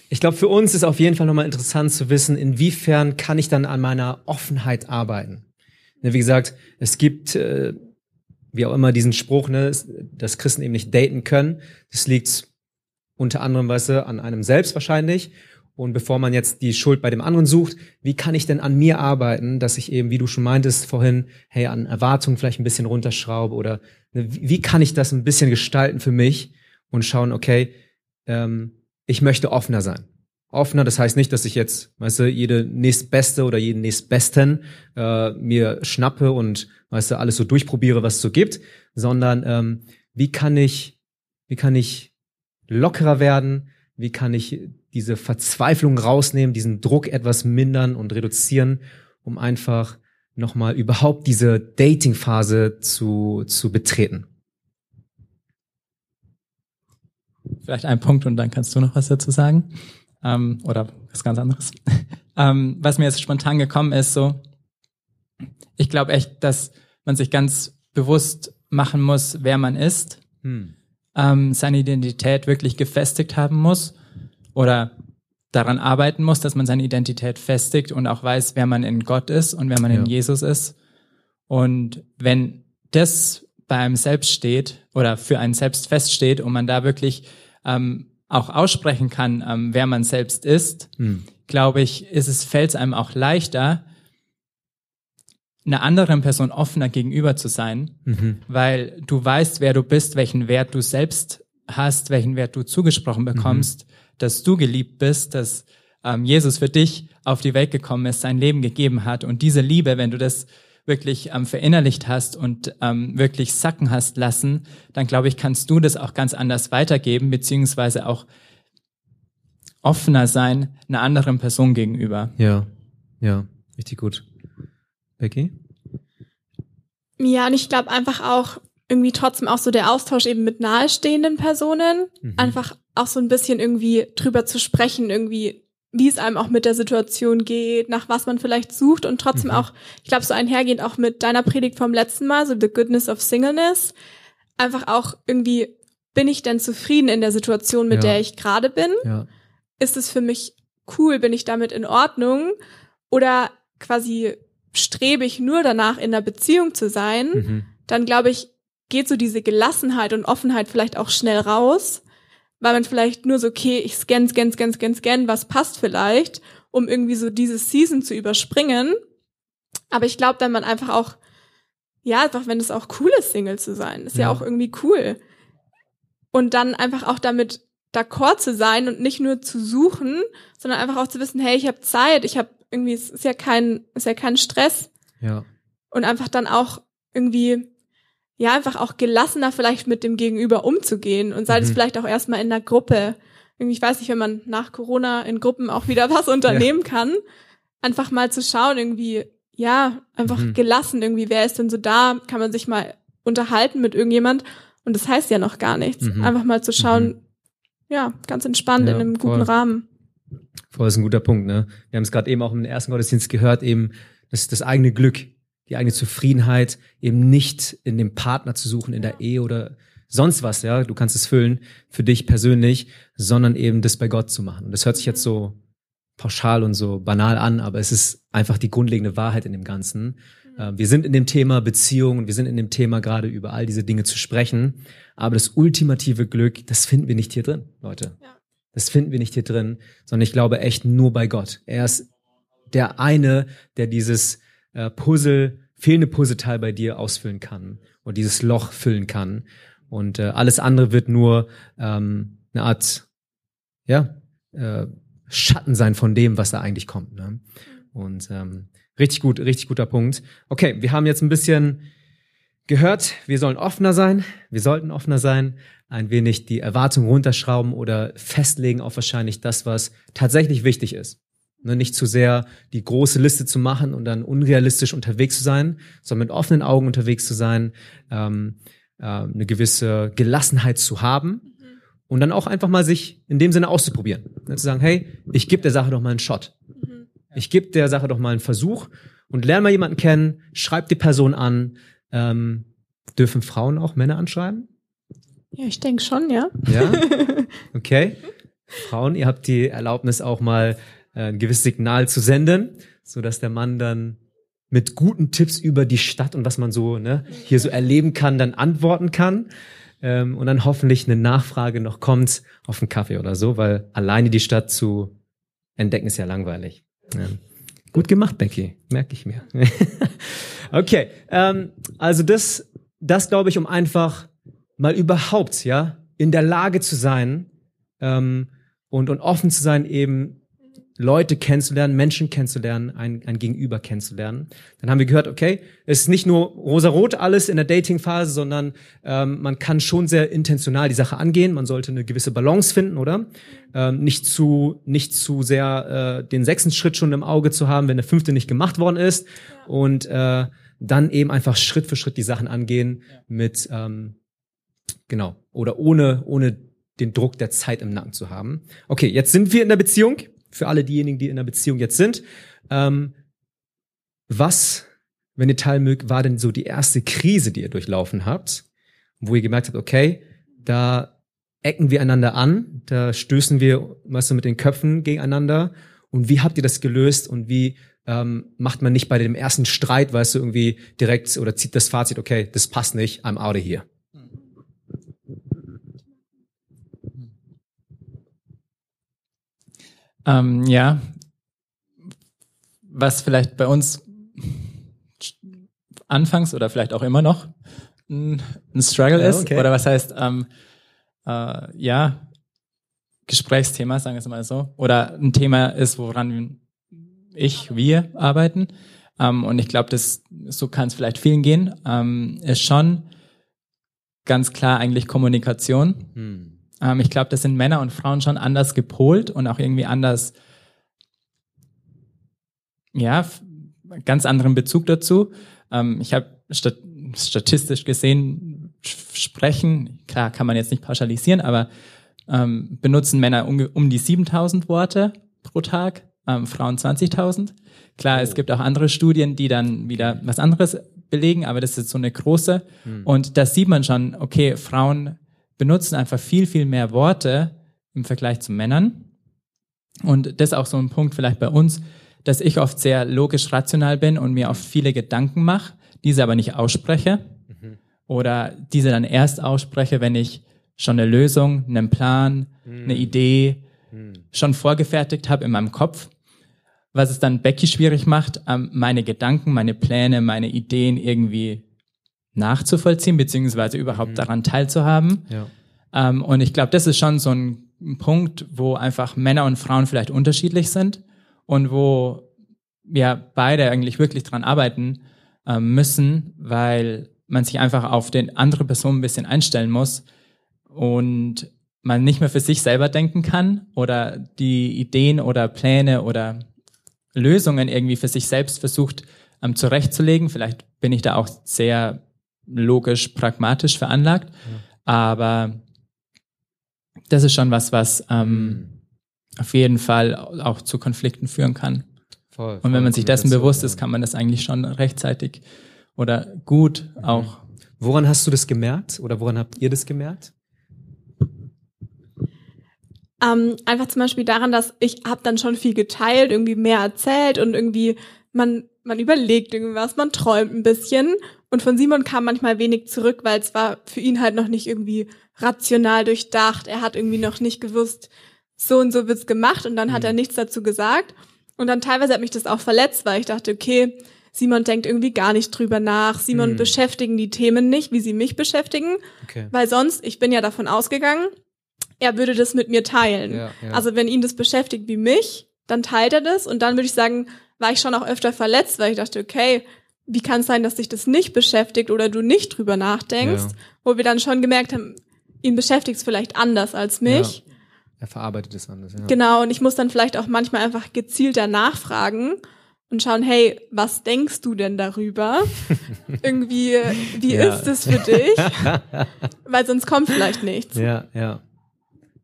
ich glaube, für uns ist auf jeden Fall nochmal interessant zu wissen, inwiefern kann ich dann an meiner Offenheit arbeiten. Ne, wie gesagt, es gibt, äh, wie auch immer, diesen Spruch, ne, dass Christen eben nicht daten können. Das liegt unter anderem, weißt du, an einem selbst wahrscheinlich. Und bevor man jetzt die Schuld bei dem anderen sucht, wie kann ich denn an mir arbeiten, dass ich eben, wie du schon meintest vorhin, hey, an Erwartungen vielleicht ein bisschen runterschraube oder ne, wie kann ich das ein bisschen gestalten für mich und schauen, okay, ähm, ich möchte offener sein. Offener, das heißt nicht, dass ich jetzt, weißt du, jede nächstbeste oder jeden nächstbesten äh, mir schnappe und, weißt du, alles so durchprobiere, was es so gibt, sondern ähm, wie kann ich, wie kann ich lockerer werden? Wie kann ich diese Verzweiflung rausnehmen, diesen Druck etwas mindern und reduzieren, um einfach nochmal überhaupt diese Dating-Phase zu, zu betreten? Vielleicht ein Punkt und dann kannst du noch was dazu sagen. Ähm, oder was ganz anderes. *laughs* ähm, was mir jetzt spontan gekommen ist, so, ich glaube echt, dass man sich ganz bewusst machen muss, wer man ist, hm. Ähm, seine Identität wirklich gefestigt haben muss oder daran arbeiten muss, dass man seine Identität festigt und auch weiß, wer man in Gott ist und wer man ja. in Jesus ist. Und wenn das bei einem selbst steht oder für einen selbst feststeht und man da wirklich ähm, auch aussprechen kann, ähm, wer man selbst ist, hm. glaube ich, ist es fällt es einem auch leichter, einer anderen Person offener gegenüber zu sein, mhm. weil du weißt, wer du bist, welchen Wert du selbst hast, welchen Wert du zugesprochen bekommst, mhm. dass du geliebt bist, dass ähm, Jesus für dich auf die Welt gekommen ist, sein Leben gegeben hat und diese Liebe, wenn du das wirklich ähm, verinnerlicht hast und ähm, wirklich sacken hast lassen, dann glaube ich, kannst du das auch ganz anders weitergeben, beziehungsweise auch offener sein einer anderen Person gegenüber. Ja, ja, richtig gut. Becky? Ja, und ich glaube einfach auch irgendwie trotzdem auch so der Austausch eben mit nahestehenden Personen, mhm. einfach auch so ein bisschen irgendwie drüber zu sprechen, irgendwie wie es einem auch mit der Situation geht, nach was man vielleicht sucht und trotzdem mhm. auch, ich glaube, so einhergehend auch mit deiner Predigt vom letzten Mal, so The Goodness of Singleness, einfach auch irgendwie, bin ich denn zufrieden in der Situation, mit ja. der ich gerade bin? Ja. Ist es für mich cool? Bin ich damit in Ordnung? Oder quasi strebe ich nur danach, in einer Beziehung zu sein? Mhm. Dann glaube ich, geht so diese Gelassenheit und Offenheit vielleicht auch schnell raus weil man vielleicht nur so, okay, ich scan, scan, scan, scan, scan, was passt vielleicht, um irgendwie so diese Season zu überspringen. Aber ich glaube, dann man einfach auch, ja, einfach wenn es auch cool ist, Single zu sein, ist ja, ja auch irgendwie cool. Und dann einfach auch damit d'accord zu sein und nicht nur zu suchen, sondern einfach auch zu wissen, hey, ich habe Zeit, ich habe irgendwie, es ist ja kein, ist ja kein Stress. Ja. Und einfach dann auch irgendwie, ja, einfach auch gelassener vielleicht mit dem Gegenüber umzugehen und sei es Mhm. vielleicht auch erstmal in der Gruppe. Irgendwie, ich weiß nicht, wenn man nach Corona in Gruppen auch wieder *laughs* was unternehmen kann, einfach mal zu schauen, irgendwie, ja, einfach Mhm. gelassen irgendwie, wer ist denn so da, kann man sich mal unterhalten mit irgendjemand und das heißt ja noch gar nichts. Mhm. Einfach mal zu schauen, ja, ganz entspannt Ja, in einem guten voll. Rahmen. Voll ist ein guter Punkt, ne? Wir haben es gerade eben auch im ersten Gottesdienst gehört, eben das, das eigene Glück, die eigene Zufriedenheit, eben nicht in dem Partner zu suchen, in der Ehe oder sonst was, ja. Du kannst es füllen für dich persönlich, sondern eben das bei Gott zu machen. Und das hört sich jetzt so pauschal und so banal an, aber es ist einfach die grundlegende Wahrheit in dem Ganzen. Äh, Wir sind in dem Thema Beziehungen, wir sind in dem Thema gerade über all diese Dinge zu sprechen, aber das ultimative Glück, das finden wir nicht hier drin, Leute. Ja. Das finden wir nicht hier drin, sondern ich glaube echt nur bei Gott. Er ist der eine, der dieses äh, Puzzle, fehlende Puzzleteil bei dir ausfüllen kann und dieses Loch füllen kann. Und äh, alles andere wird nur ähm, eine Art, ja, äh, Schatten sein von dem, was da eigentlich kommt. Ne? Und ähm, richtig gut, richtig guter Punkt. Okay, wir haben jetzt ein bisschen gehört, wir sollen offener sein, wir sollten offener sein, ein wenig die Erwartung runterschrauben oder festlegen auf wahrscheinlich das, was tatsächlich wichtig ist. Ne, nicht zu sehr die große Liste zu machen und dann unrealistisch unterwegs zu sein, sondern mit offenen Augen unterwegs zu sein, ähm, äh, eine gewisse Gelassenheit zu haben und dann auch einfach mal sich in dem Sinne auszuprobieren. Ne, zu sagen, hey, ich gebe der Sache doch mal einen Shot. Mhm. Ich gebe der Sache doch mal einen Versuch und lerne mal jemanden kennen, schreib die Person an. Ähm, dürfen Frauen auch Männer anschreiben? Ja, ich denke schon, ja. Ja? *laughs* Okay. Frauen, ihr habt die Erlaubnis auch mal äh, ein gewisses Signal zu senden, so dass der Mann dann mit guten Tipps über die Stadt und was man so ne, hier so erleben kann, dann antworten kann. Ähm, und dann hoffentlich eine Nachfrage noch kommt auf einen Kaffee oder so, weil alleine die Stadt zu entdecken ist ja langweilig. Ja. Gut gemacht, Becky, merke ich mir. *laughs* okay, ähm, also das, das glaube ich, um einfach mal überhaupt, ja, in der Lage zu sein ähm, und, und offen zu sein, eben Leute kennenzulernen, Menschen kennenzulernen, ein, ein Gegenüber kennenzulernen. Dann haben wir gehört, okay, es ist nicht nur rosarot alles in der Dating-Phase, sondern ähm, man kann schon sehr intentional die Sache angehen. Man sollte eine gewisse Balance finden, oder? Ähm, nicht zu nicht zu sehr äh, den sechsten Schritt schon im Auge zu haben, wenn der fünfte nicht gemacht worden ist. Und äh, dann eben einfach Schritt für Schritt die Sachen angehen mit ähm, genau oder ohne ohne den Druck der Zeit im Nacken zu haben. Okay, jetzt sind wir in der Beziehung für alle diejenigen, die in der Beziehung jetzt sind. Ähm, was, wenn ihr teilen mögt, war denn so die erste Krise, die ihr durchlaufen habt, wo ihr gemerkt habt, okay, da ecken wir einander an, da stößen wir, weißt du, mit den Köpfen gegeneinander. Und wie habt ihr das gelöst und wie ähm, macht man nicht bei dem ersten Streit, weißt du, irgendwie direkt oder zieht das Fazit, okay, das passt nicht, I'm out of here. Ähm, ja, was vielleicht bei uns anfangs oder vielleicht auch immer noch ein, ein Struggle ist okay. oder was heißt, ähm, äh, ja, Gesprächsthema, sagen wir es mal so, oder ein Thema ist, woran ich, wir arbeiten. Ähm, und ich glaube, das so kann es vielleicht vielen gehen. Ähm, ist schon ganz klar eigentlich Kommunikation. Hm. Ähm, ich glaube, das sind Männer und Frauen schon anders gepolt und auch irgendwie anders, ja, ganz anderen Bezug dazu. Ähm, ich habe stat statistisch gesehen, sprechen, klar kann man jetzt nicht pauschalisieren, aber ähm, benutzen Männer um, um die 7000 Worte pro Tag, ähm, Frauen 20.000. Klar, es gibt auch andere Studien, die dann wieder was anderes belegen, aber das ist so eine große. Und da sieht man schon, okay, Frauen benutzen einfach viel, viel mehr Worte im Vergleich zu Männern. Und das ist auch so ein Punkt vielleicht bei uns, dass ich oft sehr logisch rational bin und mir oft viele Gedanken mache, diese aber nicht ausspreche. Oder diese dann erst ausspreche, wenn ich schon eine Lösung, einen Plan, eine Idee schon vorgefertigt habe in meinem Kopf. Was es dann Becky schwierig macht, ähm, meine Gedanken, meine Pläne, meine Ideen irgendwie nachzuvollziehen, beziehungsweise überhaupt daran teilzuhaben. Ja. Ähm, und ich glaube, das ist schon so ein Punkt, wo einfach Männer und Frauen vielleicht unterschiedlich sind und wo wir beide eigentlich wirklich dran arbeiten äh, müssen, weil man sich einfach auf den andere Person ein bisschen einstellen muss und man nicht mehr für sich selber denken kann oder die Ideen oder Pläne oder Lösungen irgendwie für sich selbst versucht ähm, zurechtzulegen. Vielleicht bin ich da auch sehr logisch, pragmatisch veranlagt, ja. aber das ist schon was, was ähm, auf jeden Fall auch zu Konflikten führen kann. Voll, voll Und wenn man sich dessen bewusst ist, kann man das eigentlich schon rechtzeitig oder gut mhm. auch. Woran hast du das gemerkt oder woran habt ihr das gemerkt? Ähm, einfach zum Beispiel daran, dass ich habe dann schon viel geteilt, irgendwie mehr erzählt und irgendwie man man überlegt irgendwas, man träumt ein bisschen und von Simon kam manchmal wenig zurück, weil es war für ihn halt noch nicht irgendwie rational durchdacht. Er hat irgendwie noch nicht gewusst, so und so wird's gemacht und dann mhm. hat er nichts dazu gesagt. Und dann teilweise hat mich das auch verletzt, weil ich dachte, okay, Simon denkt irgendwie gar nicht drüber nach. Simon mhm. beschäftigen die Themen nicht, wie sie mich beschäftigen. Okay. Weil sonst, ich bin ja davon ausgegangen, er würde das mit mir teilen. Ja, ja. Also wenn ihn das beschäftigt wie mich, dann teilt er das und dann würde ich sagen, war ich schon auch öfter verletzt, weil ich dachte, okay, wie kann es sein, dass dich das nicht beschäftigt oder du nicht drüber nachdenkst, ja. wo wir dann schon gemerkt haben, ihn beschäftigt es vielleicht anders als mich. Ja. Er verarbeitet es anders. Ja. Genau, und ich muss dann vielleicht auch manchmal einfach gezielter nachfragen und schauen, hey, was denkst du denn darüber? *laughs* Irgendwie, wie ist es für dich? *laughs* Weil sonst kommt vielleicht nichts. Ja, ja.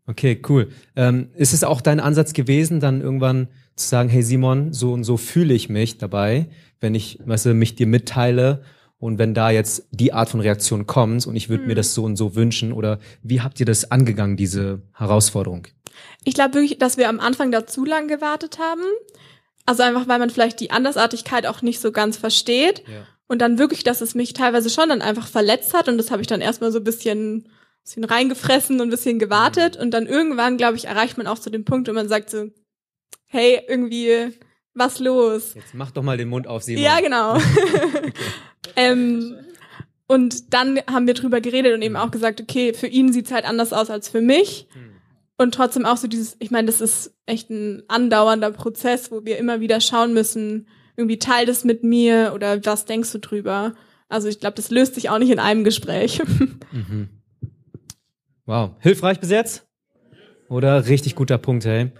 Okay, cool. Ähm, ist es auch dein Ansatz gewesen, dann irgendwann zu sagen, hey Simon, so und so fühle ich mich dabei, wenn ich weißt du, mich dir mitteile und wenn da jetzt die Art von Reaktion kommt und ich würde mhm. mir das so und so wünschen oder wie habt ihr das angegangen, diese Herausforderung? Ich glaube wirklich, dass wir am Anfang da zu lang gewartet haben. Also einfach, weil man vielleicht die Andersartigkeit auch nicht so ganz versteht. Ja. Und dann wirklich, dass es mich teilweise schon dann einfach verletzt hat. Und das habe ich dann erstmal so ein bisschen, bisschen reingefressen und ein bisschen gewartet. Mhm. Und dann irgendwann, glaube ich, erreicht man auch zu dem Punkt, wo man sagt so, hey, irgendwie, was los? Jetzt mach doch mal den Mund auf, Simon. Ja, genau. *laughs* okay. *laughs* ähm, und dann haben wir drüber geredet und eben auch gesagt, okay, für ihn sieht's halt anders aus als für mich. Hm. Und trotzdem auch so dieses, ich meine, das ist echt ein andauernder Prozess, wo wir immer wieder schauen müssen, irgendwie teil das mit mir oder was denkst du drüber? Also ich glaube, das löst sich auch nicht in einem Gespräch. *laughs* Mhm. Wow. Hilfreich bis jetzt? Oder richtig guter Punkt, hey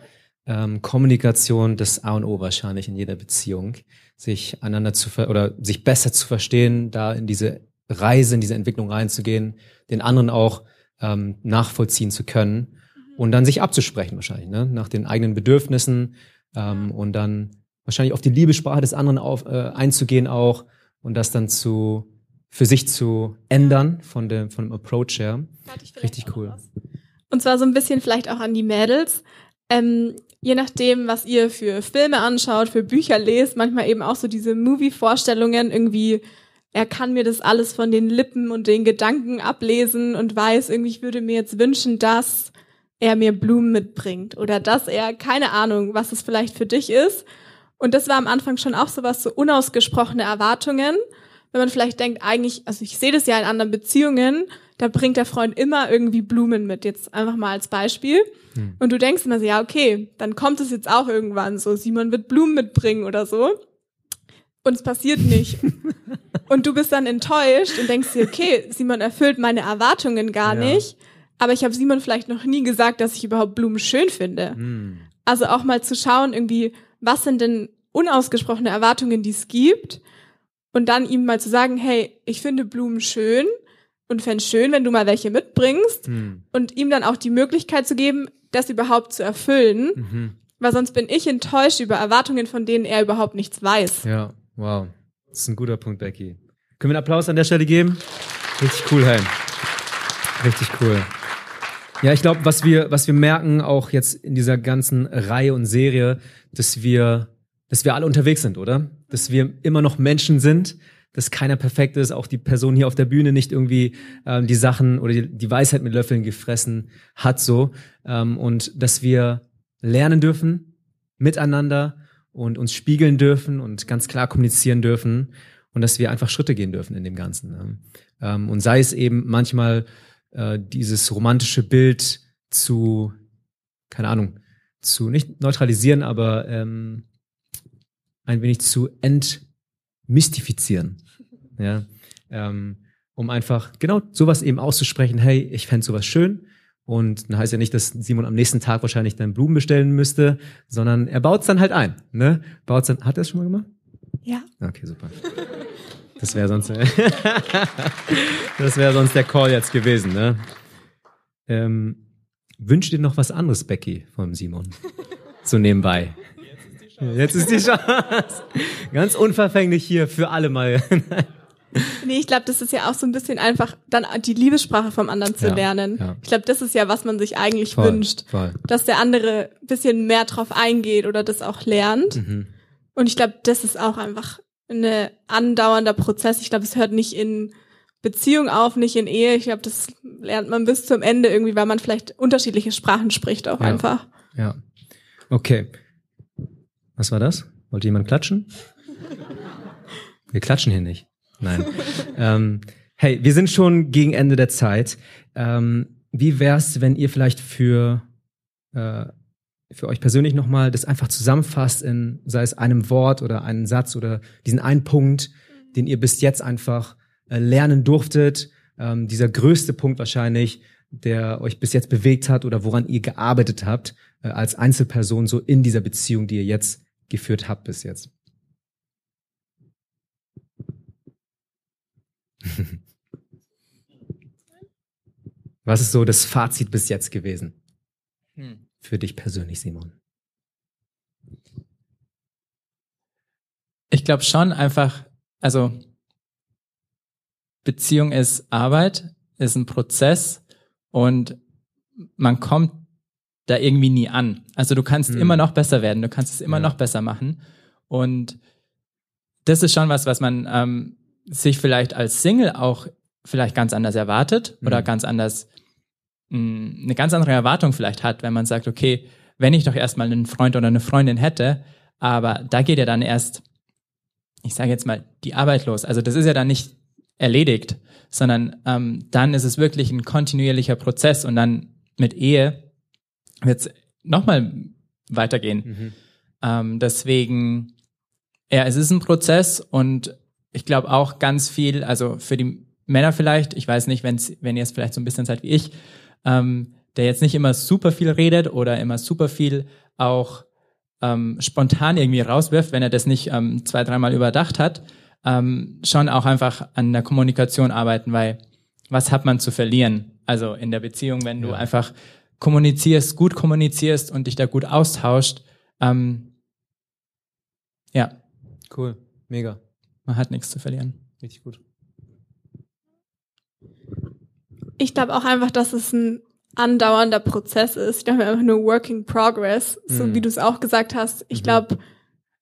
ähm, Kommunikation das A und O wahrscheinlich in jeder Beziehung, sich einander zu ver oder sich besser zu verstehen, da in diese Reise, in diese Entwicklung reinzugehen, den anderen auch ähm, nachvollziehen zu können mhm. und dann sich abzusprechen wahrscheinlich, ne? nach den eigenen Bedürfnissen ähm, und dann wahrscheinlich auf die Liebessprache des anderen auf, äh, einzugehen auch und das dann zu für sich zu ändern von dem von dem Approach her. Richtig cool. Und zwar so ein bisschen vielleicht auch an die Mädels. Ähm, je nachdem, was ihr für Filme anschaut, für Bücher lest, manchmal eben auch so diese Movie-Vorstellungen irgendwie, er kann mir das alles von den Lippen und den Gedanken ablesen und weiß, irgendwie, ich würde mir jetzt wünschen, dass er mir Blumen mitbringt oder dass er, keine Ahnung, was es vielleicht für dich ist. Und das war am Anfang schon auch so was, so unausgesprochene Erwartungen. Wenn man vielleicht denkt, eigentlich, also ich sehe das ja in anderen Beziehungen, da bringt der Freund immer irgendwie Blumen mit, jetzt einfach mal als Beispiel. Hm. Und du denkst immer so, ja, okay, dann kommt es jetzt auch irgendwann so, Simon wird Blumen mitbringen oder so. Und es passiert nicht. *laughs* und du bist dann enttäuscht und denkst dir, okay, Simon erfüllt meine Erwartungen gar ja. nicht. Aber ich habe Simon vielleicht noch nie gesagt, dass ich überhaupt Blumen schön finde. Hm. Also auch mal zu schauen, irgendwie, was sind denn unausgesprochene Erwartungen, die es gibt? Und dann ihm mal zu sagen, hey, ich finde Blumen schön und fände schön, wenn du mal welche mitbringst hm. und ihm dann auch die Möglichkeit zu geben, das überhaupt zu erfüllen, mhm. weil sonst bin ich enttäuscht über Erwartungen, von denen er überhaupt nichts weiß. Ja, wow. Das ist ein guter Punkt, Becky. Können wir einen Applaus an der Stelle geben? Richtig cool, Hein. Richtig cool. Ja, ich glaube, was wir, was wir merken, auch jetzt in dieser ganzen Reihe und Serie, dass wir, dass wir alle unterwegs sind, oder? Dass wir immer noch Menschen sind, dass keiner perfekt ist, auch die Person hier auf der Bühne nicht irgendwie ähm, die Sachen oder die, die Weisheit mit Löffeln gefressen hat so ähm, und dass wir lernen dürfen miteinander und uns spiegeln dürfen und ganz klar kommunizieren dürfen und dass wir einfach Schritte gehen dürfen in dem Ganzen. Ne? Ähm, und sei es eben manchmal äh, dieses romantische Bild zu keine Ahnung, zu nicht neutralisieren, aber ähm, ein wenig zu entmystifizieren. Ja, ähm, um einfach genau sowas eben auszusprechen, hey, ich fände sowas schön. Und dann heißt ja nicht, dass Simon am nächsten Tag wahrscheinlich dann Blumen bestellen müsste, sondern er baut es dann halt ein. Ne? Baut's dann, hat er es schon mal gemacht? Ja. Okay, super. Das wäre sonst, *laughs* das wäre sonst der Call jetzt gewesen. Ne? Ähm, wünscht dir noch was anderes, Becky, von Simon? So nebenbei. Jetzt ist die Chance. Ganz unverfänglich hier für alle mal. Nee, ich glaube, das ist ja auch so ein bisschen einfach, dann die Liebessprache vom anderen zu Ja, lernen. ja. Ich glaube, das ist ja, was man sich eigentlich Voll, wünscht. voll. Dass der andere ein bisschen mehr drauf eingeht oder das auch lernt. Mhm. Und ich glaube, das ist auch einfach ein andauernder Prozess. Ich glaube, es hört nicht in Beziehung auf, nicht in Ehe. Ich glaube, das lernt man bis zum Ende irgendwie, weil man vielleicht unterschiedliche Sprachen spricht auch Ja. einfach. Ja. Okay. Was war das? Wollte jemand klatschen? Wir klatschen hier nicht. Nein. ähm, hey, wir sind schon gegen Ende der Zeit. Ähm, wie wär's, wenn ihr vielleicht für, äh, für euch persönlich nochmal das einfach zusammenfasst in, sei es einem Wort oder einen Satz oder diesen einen Punkt, den ihr bis jetzt einfach äh, lernen durftet, ähm, dieser größte Punkt wahrscheinlich, der euch bis jetzt bewegt hat oder woran ihr gearbeitet habt äh, als Einzelperson so in dieser Beziehung, die ihr jetzt geführt habt bis jetzt. *laughs* Was ist so das Fazit bis jetzt gewesen Hm. für dich persönlich, Simon? Ich glaube schon einfach, also Beziehung ist Arbeit, ist ein Prozess und man kommt da irgendwie nie an. Also du kannst Hm. immer noch besser werden, du kannst es immer Ja. noch besser machen und das ist schon was, was man ähm, sich vielleicht als Single auch vielleicht ganz anders erwartet oder Mhm. ganz anders mh, eine ganz andere Erwartung vielleicht hat, wenn man sagt, okay, wenn ich doch erstmal einen Freund oder eine Freundin hätte, aber da geht ja dann erst, ich sage jetzt mal, die Arbeit los. Also das ist ja dann nicht erledigt, sondern ähm, dann ist es wirklich ein kontinuierlicher Prozess und dann mit Ehe wird es nochmal weitergehen. Ähm, deswegen, ja, es ist ein Prozess und ich glaube auch ganz viel, also für die Männer vielleicht, ich weiß nicht, wenn's, wenn ihr es vielleicht so ein bisschen seid wie ich, ähm, der jetzt nicht immer super viel redet oder immer super viel auch ähm, spontan irgendwie rauswirft, wenn er das nicht ähm, zwei, dreimal überdacht hat, ähm, schon auch einfach an der Kommunikation arbeiten, weil was hat man zu verlieren? Also in der Beziehung, wenn du Ja. einfach kommunizierst, gut kommunizierst und dich da gut austauscht, ähm, ja, Cool, mega, man hat nichts zu verlieren. richtig gut. Ich glaube auch einfach, dass es ein andauernder Prozess ist. Ich glaube einfach nur Working Progress, so Mhm. wie du es auch gesagt hast. Ich Mhm. glaube,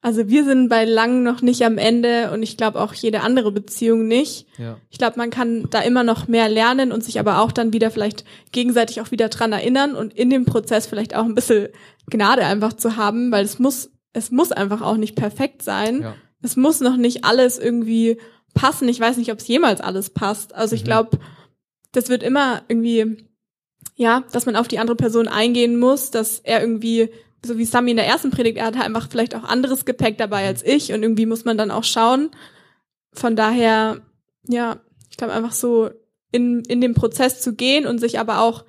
also wir sind bei lang noch nicht am Ende und ich glaube auch jede andere Beziehung nicht. Ja, Ich glaube, man kann da immer noch mehr lernen und sich aber auch dann wieder vielleicht gegenseitig auch wieder dran erinnern und in dem Prozess vielleicht auch ein bisschen Gnade einfach zu haben, weil es muss, es muss einfach auch nicht perfekt sein. ja, Es muss noch nicht alles irgendwie passen. Ich weiß nicht, ob es jemals alles passt. Also ich Mhm. glaube, das wird immer irgendwie, ja, dass man auf die andere Person eingehen muss, dass er irgendwie, so wie Sami in der ersten Predigt, er hat einfach vielleicht auch anderes Gepäck dabei als ich und irgendwie muss man dann auch schauen. Von daher, ja, ich glaube einfach so in, in den Prozess zu gehen und sich aber auch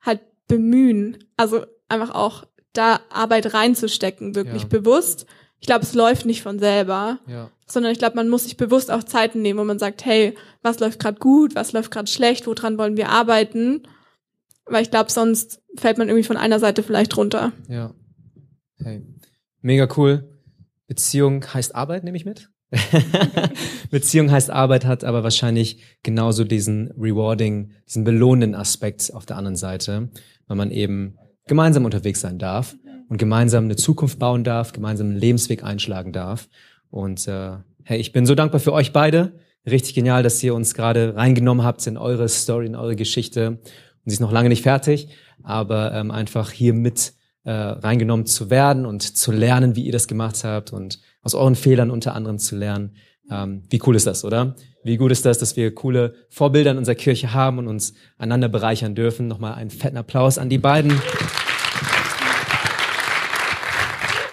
halt bemühen. Also einfach auch da Arbeit reinzustecken, wirklich Ja. bewusst. Ich glaube, es läuft nicht von selber ja, sondern ich glaube, man muss sich bewusst auch Zeiten nehmen, wo man sagt, hey, was läuft gerade gut, was läuft gerade schlecht, woran wollen wir arbeiten? Weil ich glaube, sonst fällt man irgendwie von einer Seite vielleicht runter. ja. Hey, mega cool. Beziehung heißt Arbeit, nehme ich mit. *laughs* Beziehung heißt Arbeit, hat aber wahrscheinlich genauso diesen rewarding, diesen belohnenden Aspekt auf der anderen Seite, weil man eben gemeinsam unterwegs sein darf und gemeinsam eine Zukunft bauen darf, gemeinsam einen Lebensweg einschlagen darf. Und äh, hey, ich bin so dankbar für euch beide. Richtig genial, dass ihr uns gerade reingenommen habt in eure Story, in eure Geschichte. Und sie ist noch lange nicht fertig, aber ähm, einfach hier mit äh, reingenommen zu werden und zu lernen, wie ihr das gemacht habt und aus euren Fehlern unter anderem zu lernen. Ähm, wie cool ist das, oder? Wie gut ist das, dass wir coole Vorbilder in unserer Kirche haben und uns einander bereichern dürfen. Nochmal einen fetten Applaus an die beiden.